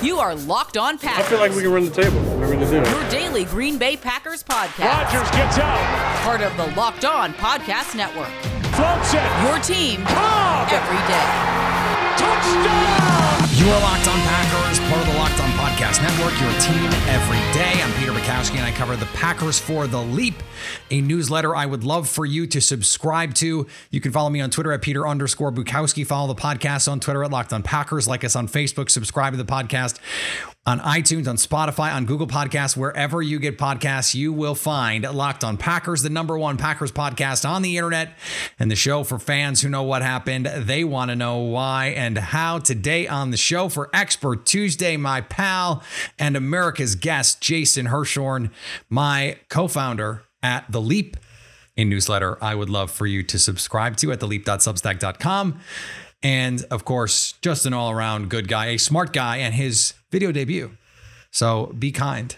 You are Locked On Packers. I feel like we can run the table. We're to do it. Your daily Green Bay Packers podcast. Rodgers gets out, Part of the Locked On Podcast Network. floats it. Your team Cobb, every day. touchdown! You are Locked On Packers, Podcast Network, your team every day. I'm Peter Bukowski, and I cover the Packers for The Leap, a newsletter I would love for you to subscribe to. You can follow me on Twitter at Peter underscore Bukowski. Follow the podcast on Twitter at Locked On Packers. Like us on Facebook. Subscribe to the podcast on iTunes, on Spotify, on Google Podcasts, wherever you get podcasts, you will find Locked On Packers, the number one Packers podcast on the internet, and the show for fans who know what happened. They want to know why and how. Today on the show for Expert Tuesday, my pal and America's guest, Jason Hirschhorn, my co founder at The Leap, a newsletter I would love for you to subscribe to at theleap.substack.com. And of course, just an all around good guy, a smart guy, and his video debut. So be kind.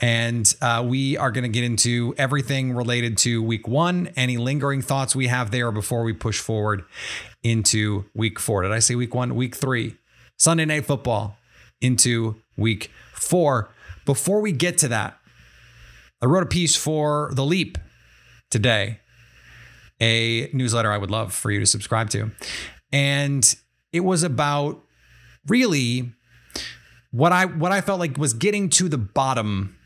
And uh, we are going to get into everything related to week one, any lingering thoughts we have there before we push forward into week four. Did I say week one? Week three, Sunday night football into week four. Before we get to that, I wrote a piece for The Leap today, a newsletter I would love for you to subscribe to. And it was about really what I what I felt like was getting to the bottom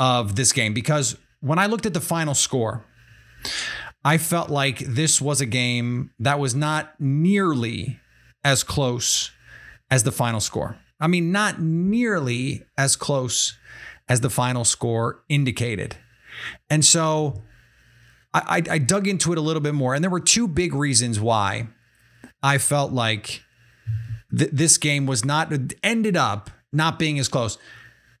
of this game because when I looked at the final score, I felt like this was a game that was not nearly as close as the final score. I mean, not nearly as close as the final score indicated. And so I, I, I dug into it a little bit more. And there were two big reasons why I felt like th- this game was not, ended up not being as close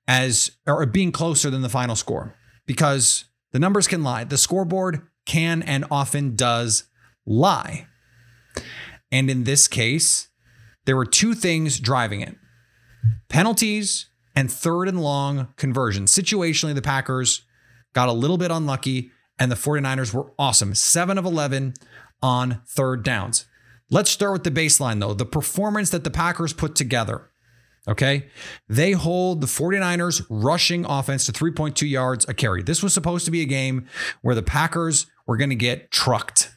as, or being closer than the final score because the numbers can lie. The scoreboard can and often does lie. And in this case, there were two things driving it penalties and third and long conversions. Situationally, the Packers got a little bit unlucky, and the 49ers were awesome. Seven of 11 on third downs. Let's start with the baseline, though. The performance that the Packers put together. Okay. They hold the 49ers rushing offense to 3.2 yards a carry. This was supposed to be a game where the Packers were going to get trucked.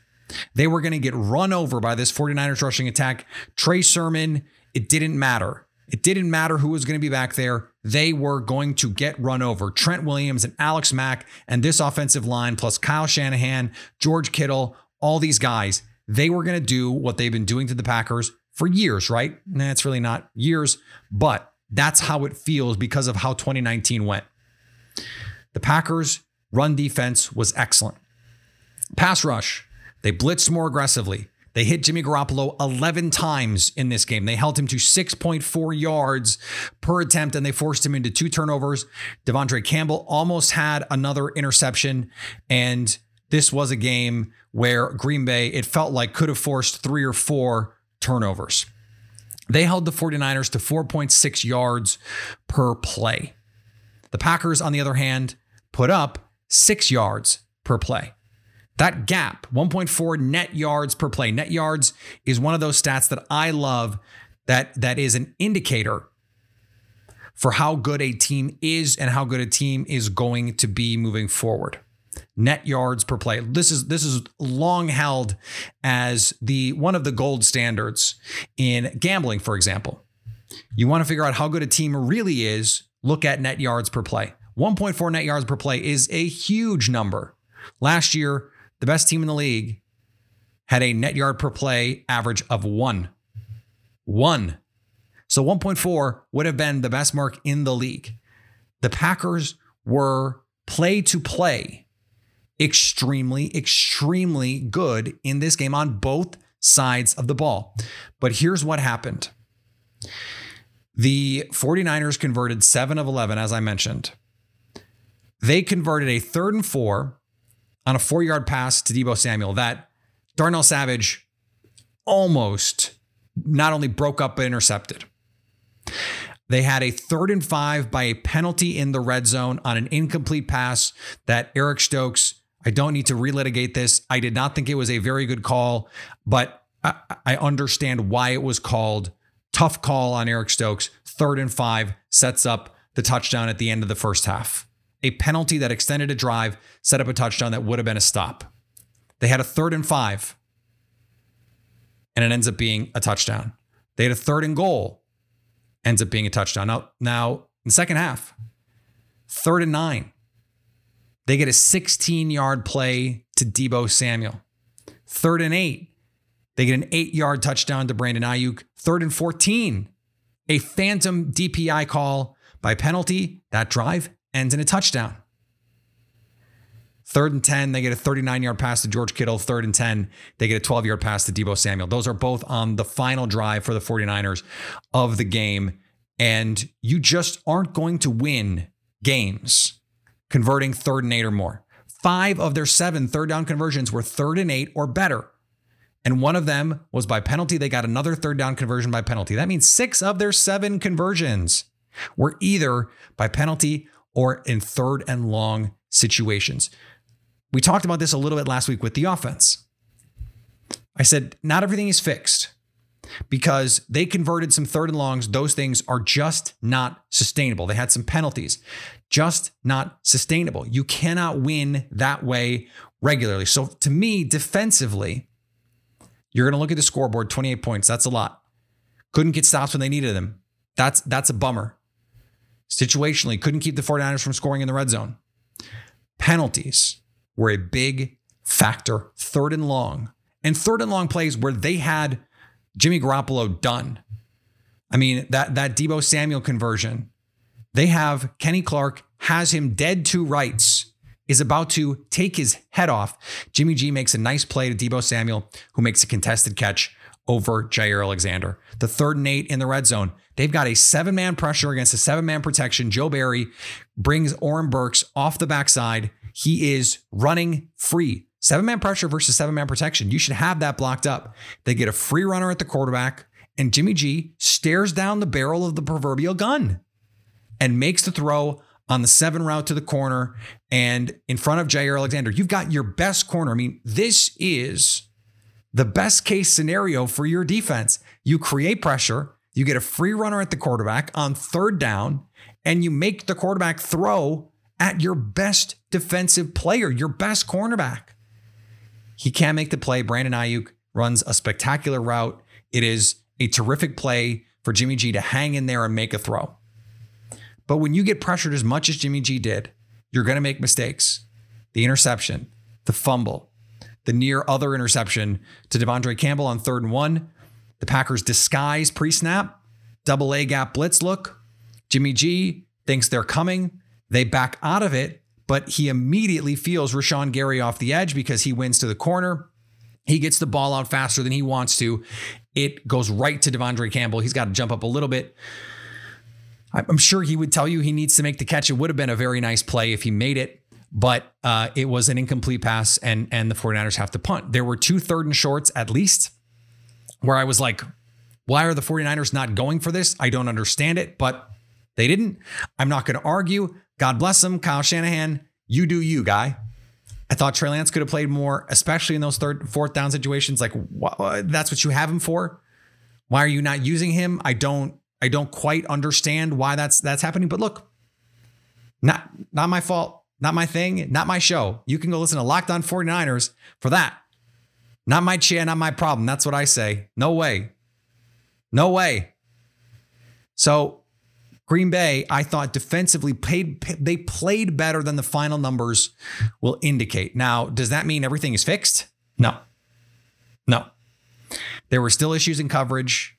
They were going to get run over by this 49ers rushing attack. Trey Sermon, it didn't matter. It didn't matter who was going to be back there. They were going to get run over. Trent Williams and Alex Mack and this offensive line, plus Kyle Shanahan, George Kittle, all these guys, they were going to do what they've been doing to the Packers for years, right? Nah, it's really not years, but that's how it feels because of how 2019 went. The Packers' run defense was excellent. Pass rush, they blitzed more aggressively. They hit Jimmy Garoppolo 11 times in this game. They held him to 6.4 yards per attempt and they forced him into two turnovers. De'Vondre Campbell almost had another interception. And this was a game where Green Bay, it felt like, could have forced three or four turnovers. They held the 49ers to 4.6 yards per play. The Packers, on the other hand, put up six yards per play. That gap, 1.4 net yards per play. Net yards is one of those stats that I love that that is an indicator for how good a team is and how good a team is going to be moving forward. Net yards per play. This is this is long held as the one of the gold standards in gambling, for example. You want to figure out how good a team really is, look at net yards per play. 1.4 net yards per play is a huge number. Last year, the best team in the league had a net yard per play average of one. One. So 1.4 would have been the best mark in the league. The Packers were play to play extremely, extremely good in this game on both sides of the ball. But here's what happened the 49ers converted 7 of 11, as I mentioned. They converted a third and four on a four yard pass to Deebo Samuel that Darnell Savage almost not only broke up but intercepted. They had a third and five by a penalty in the red zone on an incomplete pass that Eric Stokes, I don't need to relitigate this. I did not think it was a very good call, but I, I understand why it was called Tough call on Eric Stokes. Third and five sets up the touchdown at the end of the first half. A penalty that extended a drive set up a touchdown that would have been a stop. They had a third and five, and it ends up being a touchdown. They had a third and goal, ends up being a touchdown. Now, now in the second half, third and nine, they get a 16 yard play to Deebo Samuel. Third and eight, they get an eight yard touchdown to Brandon Aiyuk. Third and 14, a phantom DPI call by penalty. That drive ends in a touchdown. Third and 10, they get a 39 yard pass to George Kittle. Third and 10, they get a 12 yard pass to Deebo Samuel. Those are both on the final drive for the 49ers of the game. And you just aren't going to win games converting third and eight or more. Five of their seven third down conversions were third and eight or better. And one of them was by penalty. They got another third down conversion by penalty. That means six of their seven conversions were either by penalty or in third and long situations. We talked about this a little bit last week with the offense. I said, not everything is fixed because they converted some third and longs. Those things are just not sustainable. They had some penalties, just not sustainable. You cannot win that way regularly. So to me, defensively, you're going to look at the scoreboard 28 points. That's a lot. Couldn't get stops when they needed them. That's that's a bummer. Situationally, couldn't keep the 49ers from scoring in the red zone. Penalties were a big factor, third and long. And third and long plays where they had Jimmy Garoppolo done. I mean, that that Deebo Samuel conversion, they have Kenny Clark has him dead to rights, is about to take his head off. Jimmy G makes a nice play to Deebo Samuel, who makes a contested catch over Jaire Alexander. The third and eight in the red zone. They've got a seven man pressure against a seven man protection. Joe Barry brings Oren Burks off the backside. He is running free. Seven man pressure versus seven man protection. You should have that blocked up. They get a free runner at the quarterback, and Jimmy G stares down the barrel of the proverbial gun and makes the throw on the seven route to the corner and in front of Jaire Alexander. You've got your best corner. I mean, this is the best case scenario for your defense. You create pressure, you get a free runner at the quarterback on third down, and you make the quarterback throw at your best defensive player, your best cornerback. He can't make the play. Brandon Aiyuk runs a spectacular route. It is a terrific play for Jimmy G to hang in there and make a throw. But when you get pressured as much as Jimmy G did, you're going to make mistakes. The interception, the fumble, the near other interception to De'Vondre Campbell on third and one. The Packers disguise pre snap, double A gap blitz look. Jimmy G thinks they're coming. They back out of it, but he immediately feels Rashan Gary off the edge because he wins to the corner. He gets the ball out faster than he wants to. It goes right to De'Vondre Campbell. He's got to jump up a little bit. I'm sure he would tell you he needs to make the catch. It would have been a very nice play if he made it, but uh, it was an incomplete pass, and and the 49ers have to punt. There were two third and shorts at least where I was like, why are the 49ers not going for this? I don't understand it, but they didn't. I'm not going to argue. God bless him, Kyle Shanahan, you do you, guy. I thought Trey Lance could have played more, especially in those third, fourth down situations. Like wh- that's what you have him for. Why are you not using him? I don't. I don't quite understand why that's that's happening. But look, not not my fault, not my thing, not my show. You can go listen to Locked On 49ers for that. Not my chair, not my problem. That's what I say. No way. No way. So Green Bay, I thought defensively played they played better than the final numbers will indicate. Now, does that mean everything is fixed? No. No. There were still issues in coverage.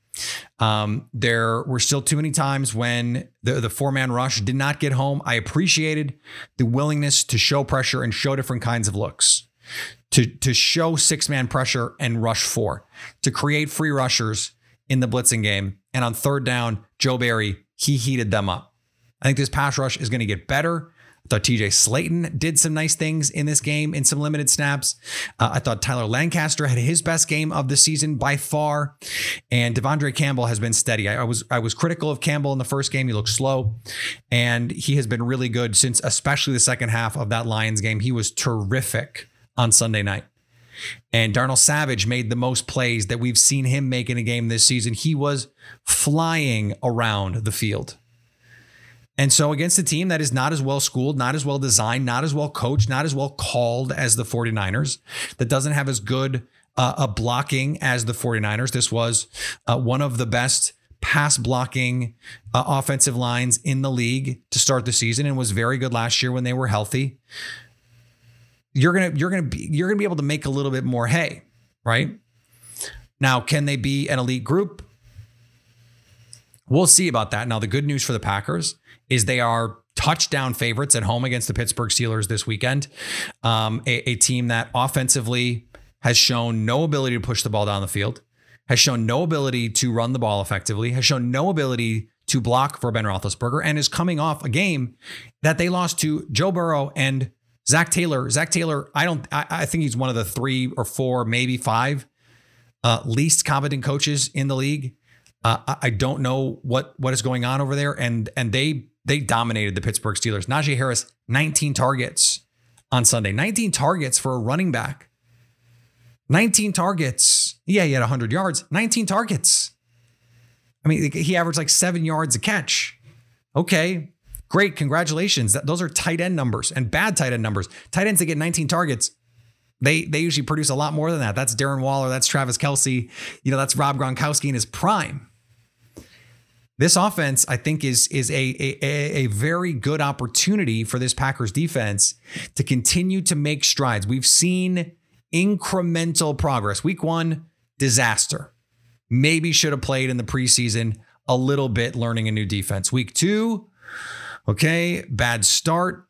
Um, there were still too many times when the, the four man rush did not get home. I appreciated the willingness to show pressure and show different kinds of looks, to, to show six man pressure and rush four, to create free rushers in the blitzing game. And on third down, Joe Barry he heated them up. I think this pass rush is going to get better. I thought TJ Slaton did some nice things in this game in some limited snaps. Uh, I thought Tyler Lancaster had his best game of the season by far, and De'Vondre Campbell has been steady. I, I was I was critical of Campbell in the first game; he looked slow, and he has been really good since, especially the second half of that Lions game. He was terrific on Sunday night. And Darnell Savage made the most plays that we've seen him make in a game this season. He was flying around the field. And so, against a team that is not as well schooled, not as well designed, not as well coached, not as well called as the 49ers, that doesn't have as good uh, a blocking as the 49ers, this was uh, one of the best pass blocking uh, offensive lines in the league to start the season and was very good last year when they were healthy. You're to you're to be you're to be able to make a little bit more hay, right? Now, can they be an elite group? We'll see about that. Now, the good news for the Packers is they are touchdown favorites at home against the Pittsburgh Steelers this weekend. Um, a, a, team that offensively has shown no ability to push the ball down the field, has shown no ability to run the ball effectively, has shown no ability to block for Ben Roethlisberger, and is coming off a game that they lost to Joe Burrow and Zac Taylor. Zac Taylor, I don't, I, I think he's one of the three or four, maybe five uh, least competent coaches in the league. Uh, I don't know what what is going on over there, and and they they dominated the Pittsburgh Steelers. Najee Harris, 19 targets on Sunday, 19 targets for a running back. 19 targets. Yeah, he had 100 yards, 19 targets. I mean, he averaged like seven yards a catch. Okay, great. Congratulations. Those are tight end numbers and bad tight end numbers. Tight ends that get 19 targets, they they usually produce a lot more than that. That's Darren Waller. That's Travis Kelce, You know, that's Rob Gronkowski in his prime. This offense, I think, is is a, a, a very good opportunity for this Packers defense to continue to make strides. We've seen incremental progress. Week one, disaster. Maybe should have played in the preseason a little bit, learning a new defense. Week two, okay, bad start.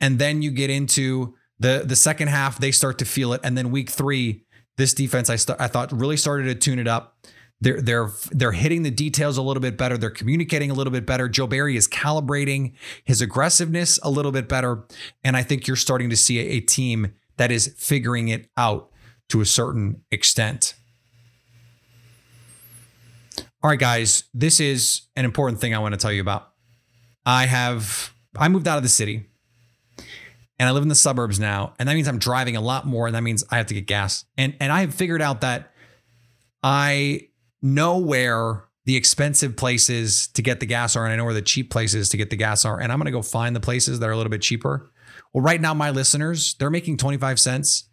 And then you get into the, the second half, they start to feel it. And then week three, this defense I, st- I thought really started to tune it up. They're they're they're hitting the details a little bit better. They're communicating a little bit better. Joe Barry is calibrating his aggressiveness a little bit better, and I think you're starting to see a, a team that is figuring it out to a certain extent. All right, guys, this is an important thing I want to tell you about. I have I moved out of the city and I live in the suburbs now, and that means I'm driving a lot more, and that means I have to get gas. And and I have figured out that I know where the expensive places to get the gas are, and I know where the cheap places to get the gas are, and I'm gonna go find the places that are a little bit cheaper. Well, right now, my listeners, they're making 25 cents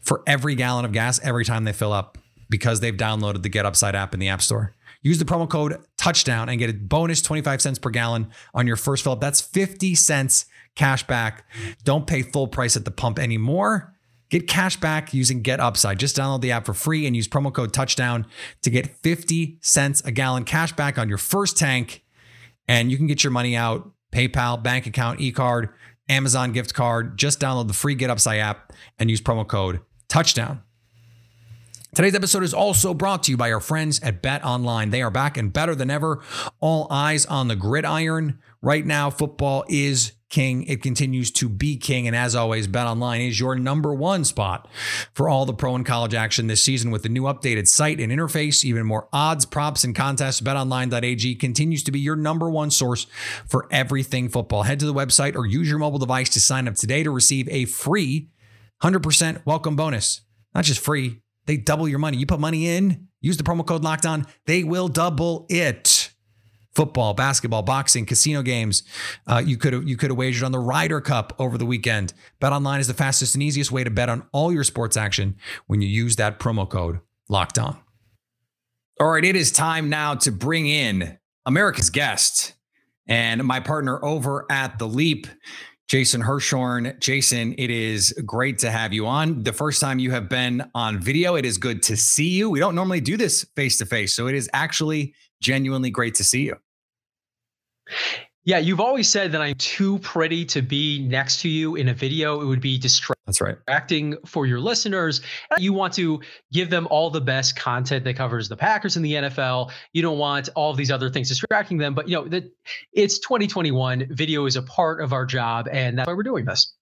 for every gallon of gas every time they fill up because they've downloaded the Get Upside app in the App Store. Use the promo code touchdown and get a bonus 25 cents per gallon on your first fill up. That's 50 cents cash back. Don't pay full price at the pump anymore. Get cash back using Get Upside. Just download the app for free and use promo code touchdown to get 50 cents a gallon cash back on your first tank. And you can get your money out PayPal, bank account, e card Amazon gift card. Just download the free Get Upside app and use promo code touchdown. Today's episode is also brought to you by our friends at Bet Online. They are back and better than ever. All eyes on the gridiron. Right now, football is king. It continues to be king. And as always, Bet Online is your number one spot for all the pro and college action this season with the new updated site and interface, even more odds, props, and contests. BetOnline.ag continues to be your number one source for everything football. Head to the website or use your mobile device to sign up today to receive a free 100% welcome bonus. Not just free, they double your money. You put money in, use the promo code locked on, they will double it football, basketball, boxing, casino games. Uh, you could have you could have wagered on the Ryder Cup over the weekend. Bet online is the fastest and easiest way to bet on all your sports action when you use that promo code Locked On. All right, it is time now to bring in America's guest and my partner over at the Leap. Jason Hirschhorn. Jason, it is great to have you on. The first time you have been on video, it is good to see you. We don't normally do this face to face, so it is actually genuinely great to see you. Yeah, you've always said that I'm too pretty to be next to you in a video. It would be distracting. That's right. Distracting for your listeners. You want to give them all the best content that covers the Packers in the NFL. You don't want all of these other things distracting them. But you know that it's 2021. Video is a part of our job, and that's why we're doing this.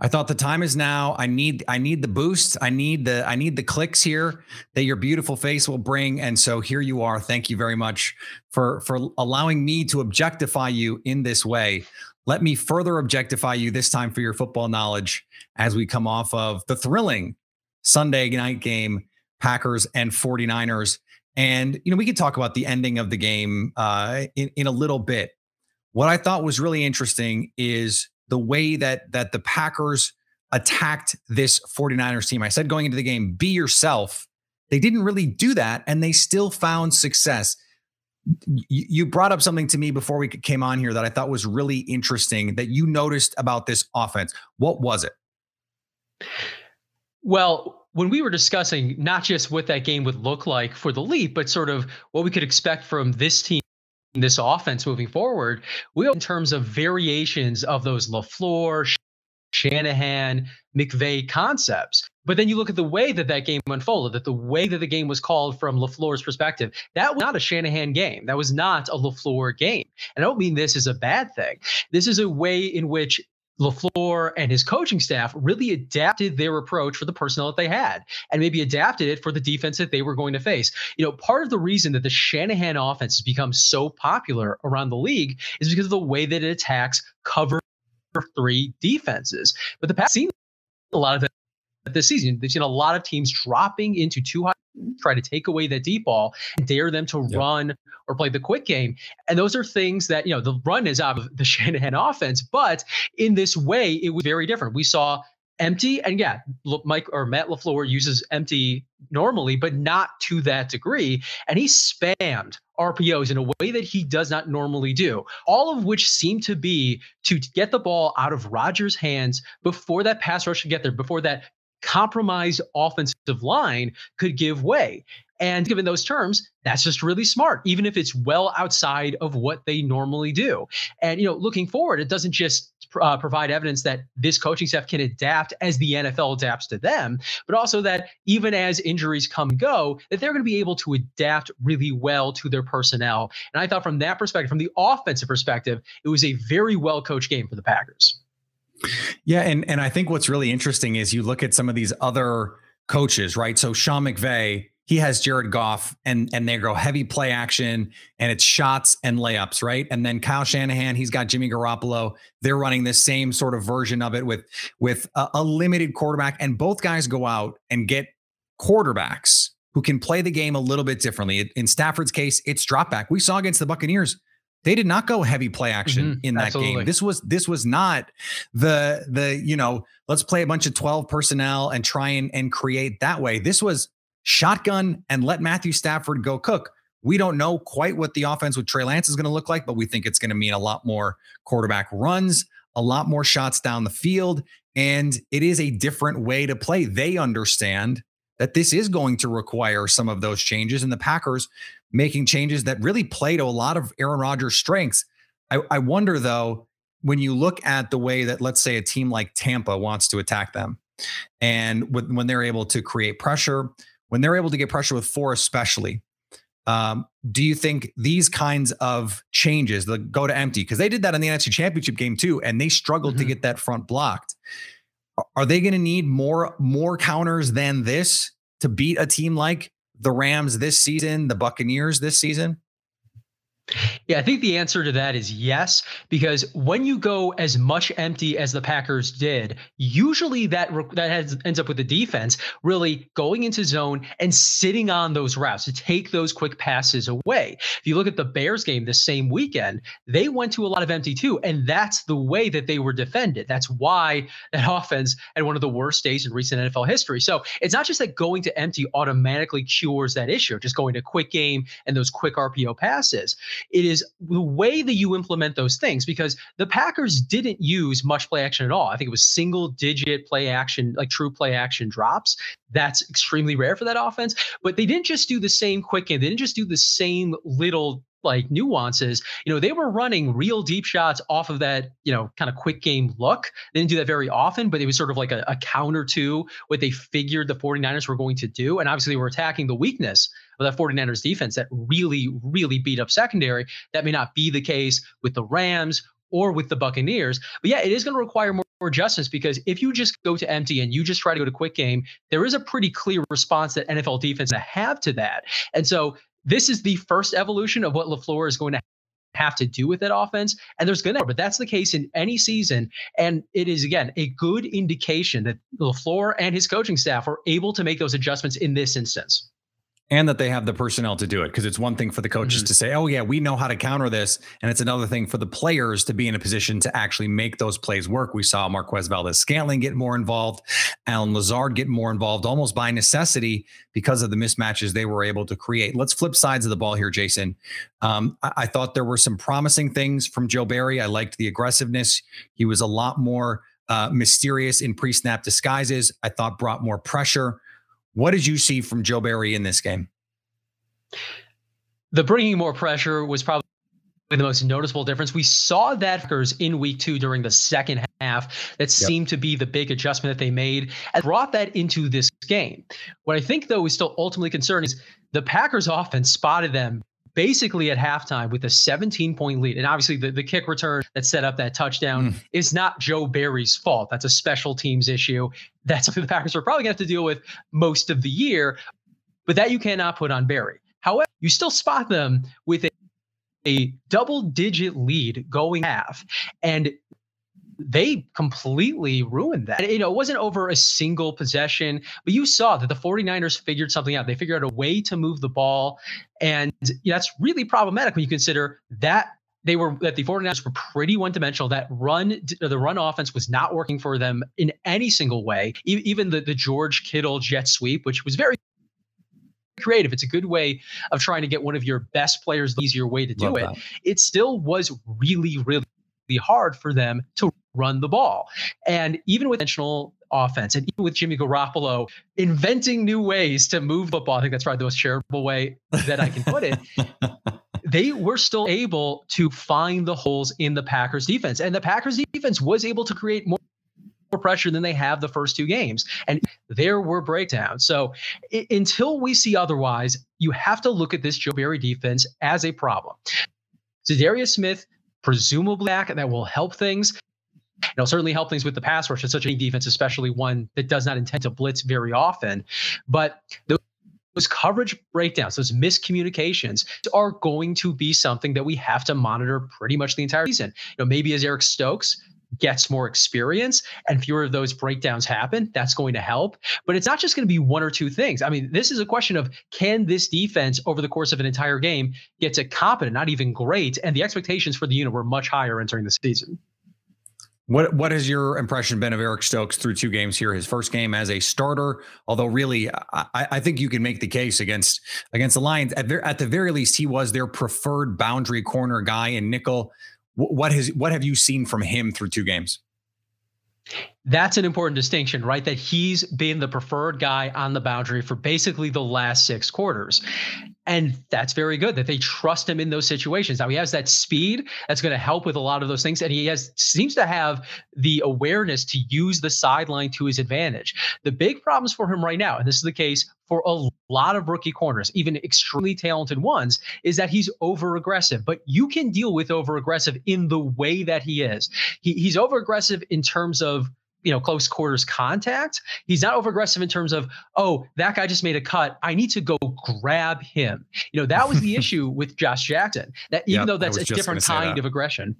I thought the time is now. I need I need the boost. I need the I need the clicks here that your beautiful face will bring. And so here you are. Thank you very much for for allowing me to objectify you in this way. Let me further objectify you this time for your football knowledge as we come off of the thrilling Sunday night game, Packers and 49ers. And, you know, we could talk about the ending of the game uh, in, in a little bit. What I thought was really interesting is the way that that the Packers attacked this 49ers team. I said going into the game, be yourself. They didn't really do that, and they still found success. You brought up something to me before we came on here that I thought was really interesting that you noticed about this offense. What was it? Well, when we were discussing not just what that game would look like for the leap, but sort of what we could expect from this team this offense moving forward, we in terms of variations of those LaFleur, Shanahan, McVay concepts. But then you look at the way that that game unfolded, that the way that the game was called from LaFleur's perspective, that was not a Shanahan game. That was not a LaFleur game. And I don't mean this is a bad thing. This is a way in which LaFleur and his coaching staff really adapted their approach for the personnel that they had and maybe adapted it for the defense that they were going to face. You know, part of the reason that the Shanahan offense has become so popular around the league is because of the way that it attacks cover three defenses. But the past seen a lot of that this season. They've seen a lot of teams dropping into two high, try to take away the deep ball and dare them to yep. run or play the quick game. And those are things that, you know, the run is out of the Shanahan offense, but in this way, it was very different. We saw empty. And yeah, look, Mike or Matt LaFleur uses empty normally, but not to that degree. And he spammed RPOs in a way that he does not normally do, all of which seem to be to get the ball out of Rodgers hands before that pass rush could get there, before that compromised offensive line could give way. And given those terms, that's just really smart, even if it's well outside of what they normally do. And, you know, looking forward, it doesn't just uh, provide evidence that this coaching staff can adapt as the NFL adapts to them, but also that even as injuries come and go, that they're going to be able to adapt really well to their personnel. And I thought from that perspective, from the offensive perspective, it was a very well coached game for the Packers. Yeah, and and I think what's really interesting is you look at some of these other coaches, right? So Sean McVay, he has Jared Goff and and they go heavy play action and it's shots and layups, right? And then Kyle Shanahan, he's got Jimmy Garoppolo. They're running this same sort of version of it with with a, a limited quarterback, and both guys go out and get quarterbacks who can play the game a little bit differently. In Stafford's case, it's drop back. We saw against the Buccaneers. They did not go heavy play action mm-hmm, in that absolutely. game. This was this was not the the you know let's play a bunch of 12 personnel and try and and create that way. This was shotgun and let Matthew Stafford go cook. We don't know quite what the offense with Trey Lance is going to look like, but we think it's going to mean a lot more quarterback runs, a lot more shots down the field, and it is a different way to play. They understand that this is going to require some of those changes, and the Packers making changes that really play to a lot of Aaron Rodgers' strengths. I, I wonder, though, when you look at the way that, let's say, a team like Tampa wants to attack them, and when they're able to create pressure, when they're able to get pressure with four, especially, um, do you think these kinds of changes, the go to empty, because they did that in the NFC Championship game too, and they struggled mm-hmm. to get that front blocked. Are they going to need more more counters than this to beat a team like the Rams this season, the Buccaneers this season? Yeah, I think the answer to that is yes, because when you go as much empty as the Packers did, usually that that has, ends up with the defense really going into zone and sitting on those routes to take those quick passes away. If you look at the Bears game the same weekend, they went to a lot of empty too, and that's the way that they were defended. That's why that offense had one of the worst days in recent NFL history. So it's not just that going to empty automatically cures that issue, just going to quick game and those quick RPO passes. It is the way that you implement those things because the Packers didn't use much play action at all. I think it was single digit play action, like true play action drops. That's extremely rare for that offense. But they didn't just do the same quick game. They didn't just do the same little like nuances. You know, they were running real deep shots off of that, you know, kind of quick game look. They didn't do that very often, but it was sort of like a, a counter to what they figured the 49ers were going to do. And obviously, they were attacking the weakness of that 49ers defense that really, really beat up secondary. That may not be the case with the Rams or with the Buccaneers. But yeah, it is going to require more, justice because if you just go to empty and you just try to go to quick game, there is a pretty clear response that NFL defense have to that. And so this is the first evolution of what LaFleur is going to have to do with that offense. And there's going to, but that's the case in any season. And it is, again, a good indication that LaFleur and his coaching staff are able to make those adjustments in this instance and that they have the personnel to do it because it's one thing for the coaches mm-hmm. to say oh yeah we know how to counter this and it's another thing for the players to be in a position to actually make those plays work. We saw marquez Valdes-Scantling get more involved allen lazard get more involved almost by necessity because of the mismatches they were able to create. Let's flip sides of the ball here jason. Um, I-, I thought there were some promising things from joe barry. I liked the aggressiveness. He was a lot more uh, mysterious in pre-snap disguises. I thought brought more pressure what did you see from Joe Barry in this game? The bringing more pressure was probably the most noticeable difference. We saw that in week two during the second half. That yep. seemed to be the big adjustment that they made and brought that into this game. What I think, though, is still ultimately concerning is the Packers offense spotted them basically at halftime with a 17 point lead. And obviously, the, the kick return that set up that touchdown mm. is not Joe Barry's fault. That's a special teams issue. That's something the Packers are probably going to have to deal with most of the year. But that you cannot put on Barry. However, you still spot them with a, a double digit lead going half. And they completely ruined that. You know, it wasn't over a single possession, but you saw that the 49ers figured something out. They figured out a way to move the ball. And that's really problematic when you consider that they were that the 49ers were pretty one-dimensional. That run, the run offense was not working for them in any single way. Even the, the George Kittle jet sweep, which was very creative. It's a good way of trying to get one of your best players the easier way to do Love it. That. It still was really, really hard for them to run the ball. And even with intentional offense and even with Jimmy Garoppolo inventing new ways to move football, I think that's probably the most charitable way that I can put it. they were still able to find the holes in the Packers defense. And the Packers defense was able to create more more pressure than they have the first two games. And there were breakdowns. So I- until we see otherwise, you have to look at this Joe Barry defense as a problem. Za'Darius Smith presumably back that will help things. It'll certainly help things with the pass rush. It's such a defense, especially one that does not intend to blitz very often. But those coverage breakdowns, those miscommunications are going to be something that we have to monitor pretty much the entire season. You know, maybe as Eric Stokes gets more experience and fewer of those breakdowns happen, that's going to help. But it's not just going to be one or two things. I mean, this is a question of can this defense over the course of an entire game get to competent, not even great? And the expectations for the unit were much higher entering the season. What what has your impression been of Eric Stokes through two games here? His first game as a starter, although really, I, I think you can make the case against against the Lions. At, at the very least, he was their preferred boundary corner guy in nickel. What has what have you seen from him through two games? That's an important distinction, right? That he's been the preferred guy on the boundary for basically the last six quarters. And that's very good that they trust him in those situations. Now he has that speed that's going to help with a lot of those things. And he has seems to have the awareness to use the sideline to his advantage. The big problems for him right now, and this is the case for a lot of rookie corners, even extremely talented ones, is that he's over aggressive. But you can deal with over aggressive in the way that he is. He, he's over aggressive in terms of you know close quarters contact he's not over aggressive in terms of oh that guy just made a cut. I need to go grab him. You know that was the issue with josh jackson that even yep, though that's a different kind of aggression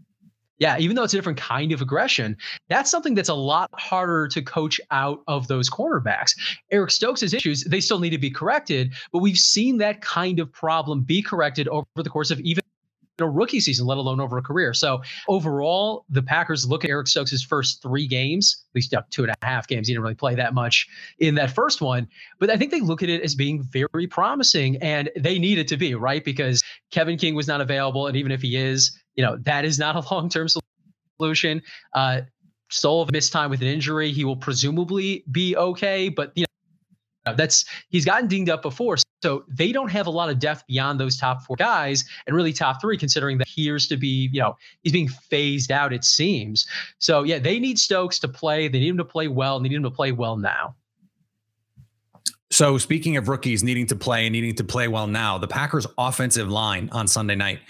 yeah, even though it's a different kind of aggression, that's something that's a lot harder to coach out of those cornerbacks. Eric Stokes' issues, they still need to be corrected, but we've seen that kind of problem be corrected over the course of even a rookie season, let alone over a career. So overall, the Packers look at Eric Stokes' first three games, at least two and a half games. He didn't really play that much in that first one, but I think they look at it as being very promising, and they need it to be right because Kevin King was not available, and even if he is, you know that is not a long term solution. Uh, Stoll missed time with an injury. He will presumably be okay, but you know that's he's gotten dinged up before. So they don't have a lot of depth beyond those top four guys and really top three, considering that he appears to be, you know, he's being phased out, it seems. So yeah, they need Stokes to play. They need him to play well, and they need him to play well now. So speaking of rookies needing to play and needing to play well now, the Packers offensive line on Sunday night.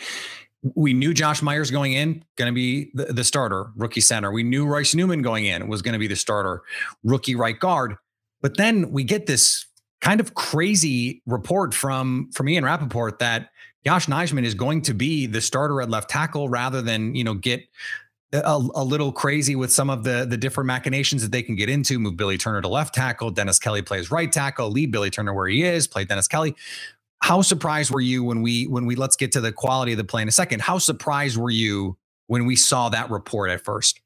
We knew Josh Myers going in, going to be the, the starter, rookie center. We knew Royce Newman going in was going to be the starter, rookie right guard. But then we get this kind of crazy report from from Ian Rapoport that Yosh Nijman is going to be the starter at left tackle rather than, you know, get a, a, little crazy with some of the the different machinations that they can get into. Move Billy Turner to left tackle. Dennis Kelly plays right tackle. Leave Billy Turner where he is. Play Dennis Kelly. How surprised were you when we when we let's get to the quality of the play in a second? How surprised were you when we saw that report at first?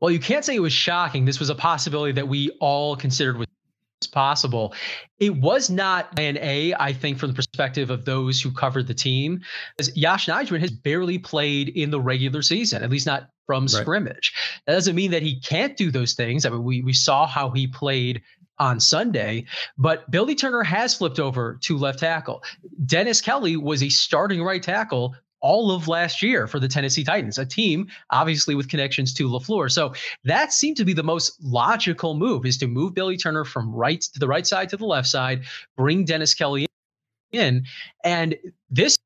Well, you can't say it was shocking. This was a possibility that we all considered was possible. It was not an A, I think, from the perspective of those who covered the team, as Yosh Nijman has barely played in the regular season, at least not from right. scrimmage. That doesn't mean that he can't do those things. I mean, we we saw how he played on Sunday, but Billy Turner has flipped over to left tackle. Dennis Kelly was a starting right tackle all of last year for the Tennessee Titans, a team obviously with connections to LaFleur. So that seemed to be the most logical move is to move Billy Turner from right to the right side to the left side, bring Dennis Kelly in. And this,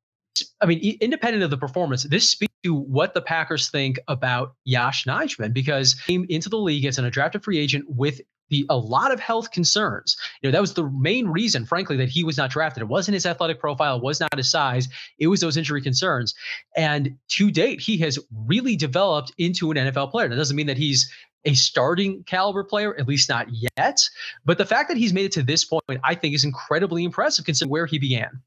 I mean, independent of the performance, this speaks to what the Packers think about Yosh Nijman because came into the league as an undrafted free agent with the a lot of health concerns. You know, that was the main reason, frankly, that he was not drafted. It wasn't his athletic profile, it was not his size, it was those injury concerns. And to date, he has really developed into an NFL player. That doesn't mean that he's a starting caliber player, at least not yet. But the fact that he's made it to this point, I think, is incredibly impressive considering where he began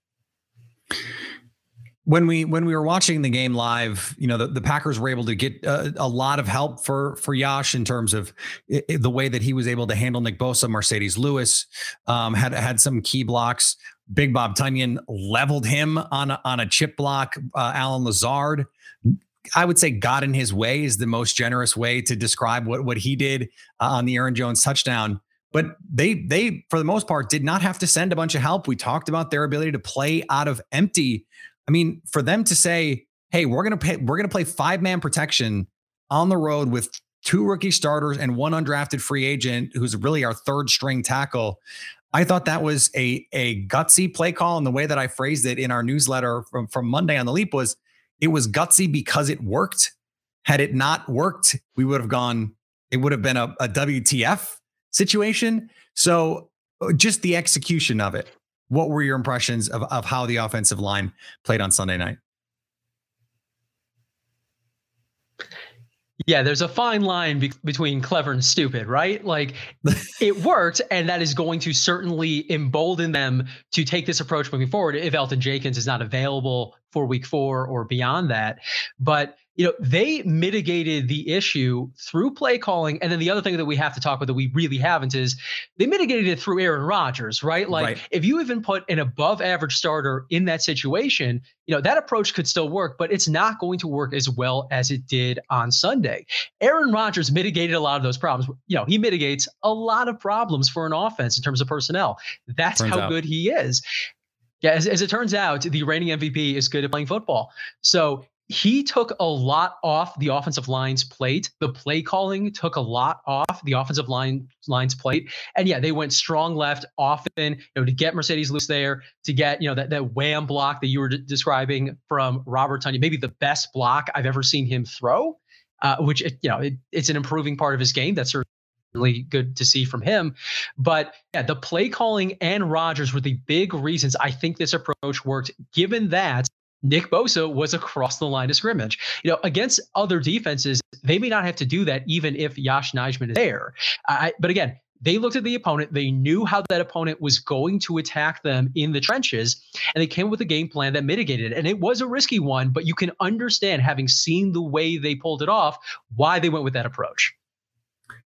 when we when we were watching the game live, you know, the, the Packers were able to get a, a, lot of help for for Yosh in terms of it, the way that he was able to handle Nick Bosa, Marcedes Lewis, um, had had some key blocks. Big Bob Tonyan leveled him on a, on a chip block. Uh, Allen Lazard, I would say, got in his way is the most generous way to describe what what he did uh, on the Aaron Jones touchdown. But they they for the most part did not have to send a bunch of help. We talked about their ability to play out of empty I mean, for them to say, "Hey, we're gonna pay, we're gonna play five man protection on the road with two rookie starters and one undrafted free agent who's really our third string tackle." I thought that was a a gutsy play call, and the way that I phrased it in our newsletter from from Monday on the Leap was it was gutsy because it worked. Had it not worked, we would have gone. It would have been a, a WTF situation. So uh, just the execution of it what were your impressions of, of how the offensive line played on Sunday night? Yeah, there's a fine line be- between clever and stupid, right? Like it worked, and that is going to certainly embolden them to take this approach moving forward if Elgton Jenkins is not available for week four or beyond that. But you know, they mitigated the issue through play calling. And then the other thing that we have to talk about that we really haven't is they mitigated it through Aaron Rodgers, right? Like right. if you even put an above average starter in that situation, you know, that approach could still work, but it's not going to work as well as it did on Sunday. Aaron Rodgers mitigated a lot of those problems. You know, he mitigates a lot of problems for an offense in terms of personnel. That's Turns how out. good he is. Yeah, as, as, it turns out, the reigning MVP is good at playing football. So he took a lot off the offensive line's plate. The play calling took a lot off the offensive line line's plate. And yeah, they went strong left often, you know, to get Marcedes Lewis there, to get, you know, that, that wham block that you were describing from Robert Tonyan, maybe the best block I've ever seen him throw, uh, which, you know, it, it's an improving part of his game. That's certainly good to see from him. But yeah, the play calling and Rodgers were the big reasons I think this approach worked, given that Nick Bosa was across the line of scrimmage. You know, against other defenses, they may not have to do that even if Yosh Nijman is there. I, but again, they looked at the opponent. They knew how that opponent was going to attack them in the trenches, and they came with a game plan that mitigated it. And it was a risky one, but you can understand, having seen the way they pulled it off, why they went with that approach.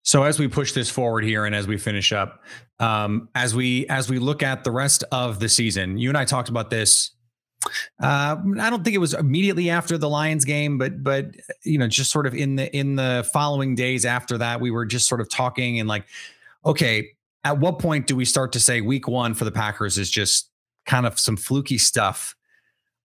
So as we push this forward here, and as we finish up, um, as we as we look at the rest of the season, you and I talked about this uh, I don't think it was immediately after the Lions game, but but you know, just sort of in the in the following days after that, we were just sort of talking and like, okay, at what point do we start to say week one for the Packers is just kind of some fluky stuff?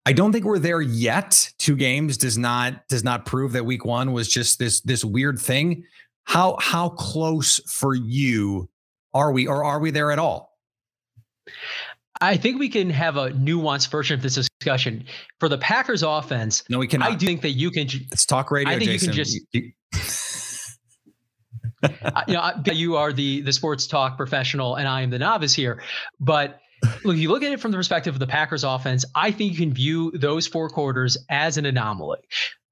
I don't think we're there yet. Two games does not does not prove that week one was just this this weird thing. How how close for you are we, or are we there at all? I think we can have a nuanced version of this discussion for the Packers offense. No, we cannot. I do think that you can. It's talk radio. I think Jason. you can just. you know, you are the the sports talk professional, and I am the novice here. But look, you look at it from the perspective of the Packers offense, I think you can view those four quarters as an anomaly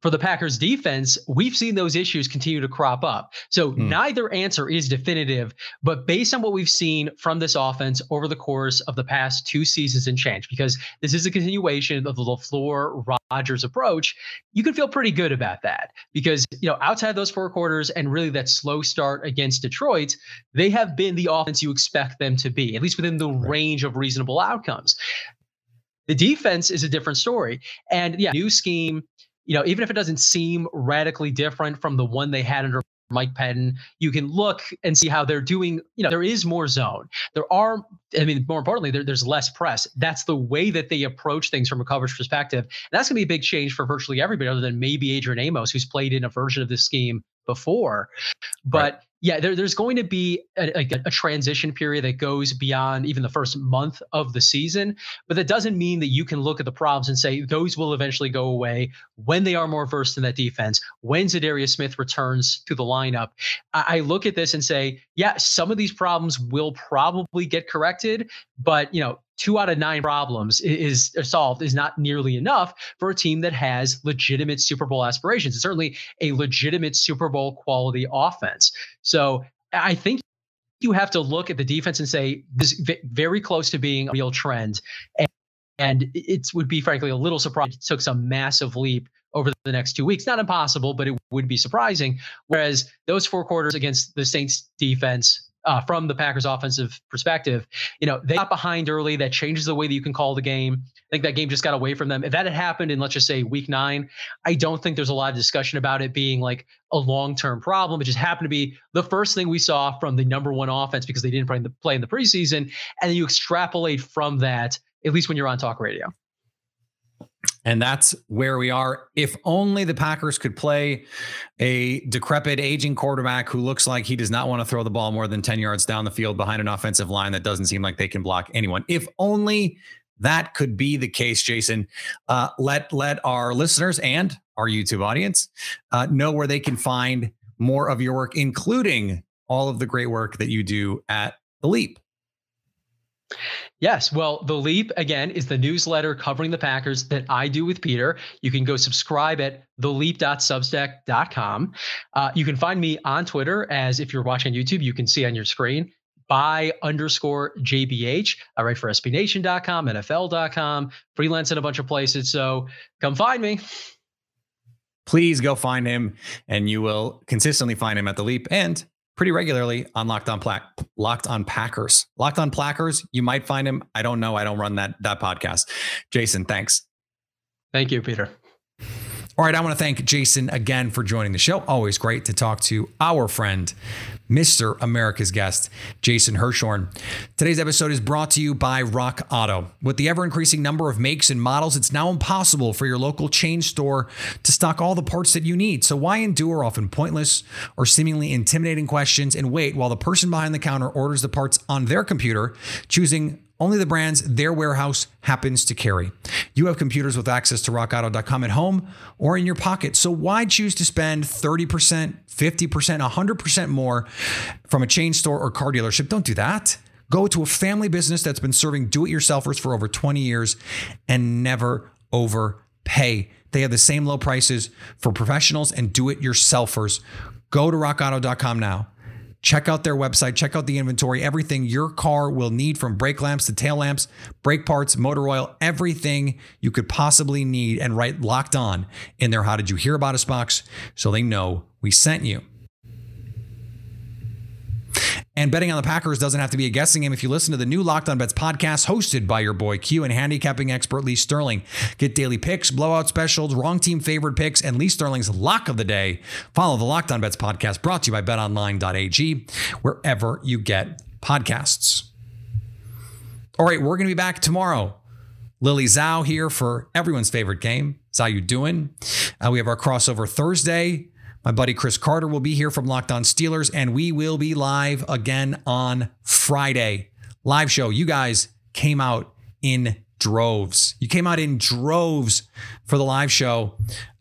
for the Packers defense, we've seen those issues continue to crop up. So hmm. neither answer is definitive, but based on what we've seen from this offense over the course of the past two seasons and change, because this is a continuation of the LaFleur Rodgers approach, you can feel pretty good about that. Because, you know, outside those four quarters and really that slow start against Detroit, they have been the offense you expect them to be, at least within the right. range of reasonable outcomes. The defense is a different story. And yeah, new scheme, you know, even if it doesn't seem radically different from the one they had under Mike Pettine, you can look and see how they're doing. You know, there is more zone. There are, I mean, more importantly, there, there's less press. That's the way that they approach things from a coverage perspective. And that's going to be a big change for virtually everybody, other than maybe Adrian Amos, who's played in a version of this scheme before. But right yeah, there, there's going to be a, a, a, transition period that goes beyond even the first month of the season, but that doesn't mean that you can look at the problems and say those will eventually go away when they are more versed in that defense. When Za'Darius Smith returns to the lineup, I, I look at this and say, yeah, some of these problems will probably get corrected, but you know, two out of nine problems is, is solved is not nearly enough for a team that has legitimate Super Bowl aspirations. It's certainly a legitimate Super Bowl quality offense. So I think you have to look at the defense and say this very close to being a real trend. And, and it would be frankly a little surprising it took some massive leap over the next two weeks. Not impossible, but it would be surprising. Whereas those four quarters against the Saints defense uh, from the Packers offensive perspective. You know, they got behind early. That changes the way that you can call the game. I think that game just got away from them. If that had happened in, let's just say, week nine, I don't think there's a lot of discussion about it being like a long term problem. It just happened to be the first thing we saw from the number one offense because they didn't play in the, play in the preseason. And you extrapolate from that, at least when you're on talk radio. And that's where we are. If only the Packers could play a decrepit, aging quarterback who looks like he does not want to throw the ball more than 10 yards down the field behind an offensive line that doesn't seem like they can block anyone. If only that could be the case, Jason. Uh, let let our listeners and our YouTube audience uh, know where they can find more of your work, including all of the great work that you do at The Leap. Yes. Well, The Leap, again, is the newsletter covering the Packers that I do with Peter. You can go subscribe at theleap.substack.com. Uh, you can find me on Twitter, as if you're watching YouTube, you can see on your screen by underscore JBH. I write for SBNation.com, NFL.com, freelance in a bunch of places. So come find me. Please go find him, and you will consistently find him at The Leap. And pretty regularly on Locked On Pla- Locked On Packers. Locked On Plackers, you might find him. I don't know. I don't run that that podcast. Jason, thanks. Thank you, Peter. All right, I want to thank Jason again for joining the show. Always great to talk to our friend, Mr. America's guest, Jason Hirschhorn. Today's episode is brought to you by Rock Auto. With the ever increasing number of makes and models, it's now impossible for your local chain store to stock all the parts that you need. So, why endure often pointless or seemingly intimidating questions and wait while the person behind the counter orders the parts on their computer, choosing only the brands their warehouse happens to carry. You have computers with access to rockauto.com at home or in your pocket. So why choose to spend 30%, 50%, 100% more from a chain store or car dealership? Don't do that. Go to a family business that's been serving do it yourselfers for over 20 years and never overpay. They have the same low prices for professionals and do it yourselfers. Go to rockauto.com now. Check out their website, check out the inventory, everything your car will need from brake lamps to tail lamps, brake parts, motor oil, everything you could possibly need and write locked on in their How Did You Hear About Us box? So they know we sent you. And betting on the Packers doesn't have to be a guessing game if you listen to the new Locked On Bets podcast hosted by your boy Q and handicapping expert Lee Sterling. Get daily picks, blowout specials, wrong team favored picks, and Lee Sterling's lock of the day. Follow the Locked On Bets podcast brought to you by betonline.ag, wherever you get podcasts. All right, we're going to be back tomorrow. Lily Zhao here for everyone's favorite game. How you doing? Uh, we have our crossover Thursday. My buddy Chris Carter will be here from Locked On Steelers, and we will be live again on Friday. Live show. You guys came out in droves. You came out in droves for the live show.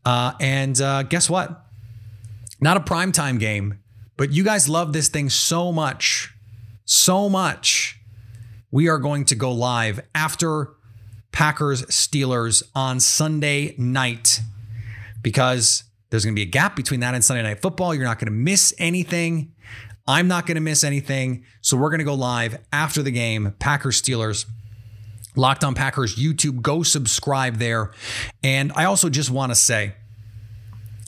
Uh, and uh, guess what? Not a primetime game, but you guys love this thing so much, so much we are going to go live after Packers Steelers on Sunday night because there's going to be a gap between that and Sunday night football. You're not going to miss anything. I'm not going to miss anything. So we're going to go live after the game, Packers Steelers. Locked on Packers YouTube. Go subscribe there. And I also just want to say,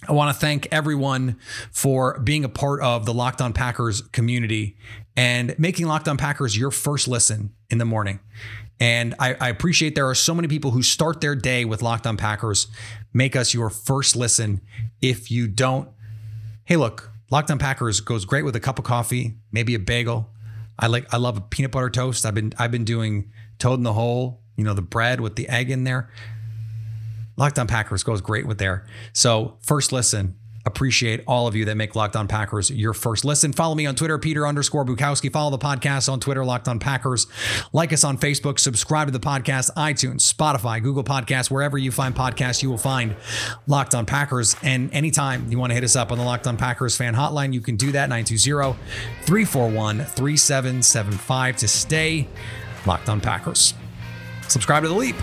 I want to thank everyone for being a part of the Locked On Packers community and making Locked On Packers your first listen in the morning. And I, I, appreciate there are so many people who start their day with Locked On Packers. Make us your first listen. If you don't, hey, look, Locked On Packers goes great with a cup of coffee, maybe a bagel. I like I love a peanut butter toast. I've been I've been doing toad in the hole, you know, the bread with the egg in there. Locked On Packers goes great with there. So first listen, Appreciate all of you that make Locked On Packers your first listen. Follow me on Twitter, Peter underscore Bukowski. Follow the podcast on Twitter, Locked On Packers. Like us on Facebook. Subscribe to the podcast, iTunes, Spotify, Google Podcasts, wherever you find podcasts, you will find Locked On Packers. And anytime you want to hit us up on the Locked On Packers fan hotline, you can do that 920 341 3775 to stay Locked On Packers. Subscribe to the Leap.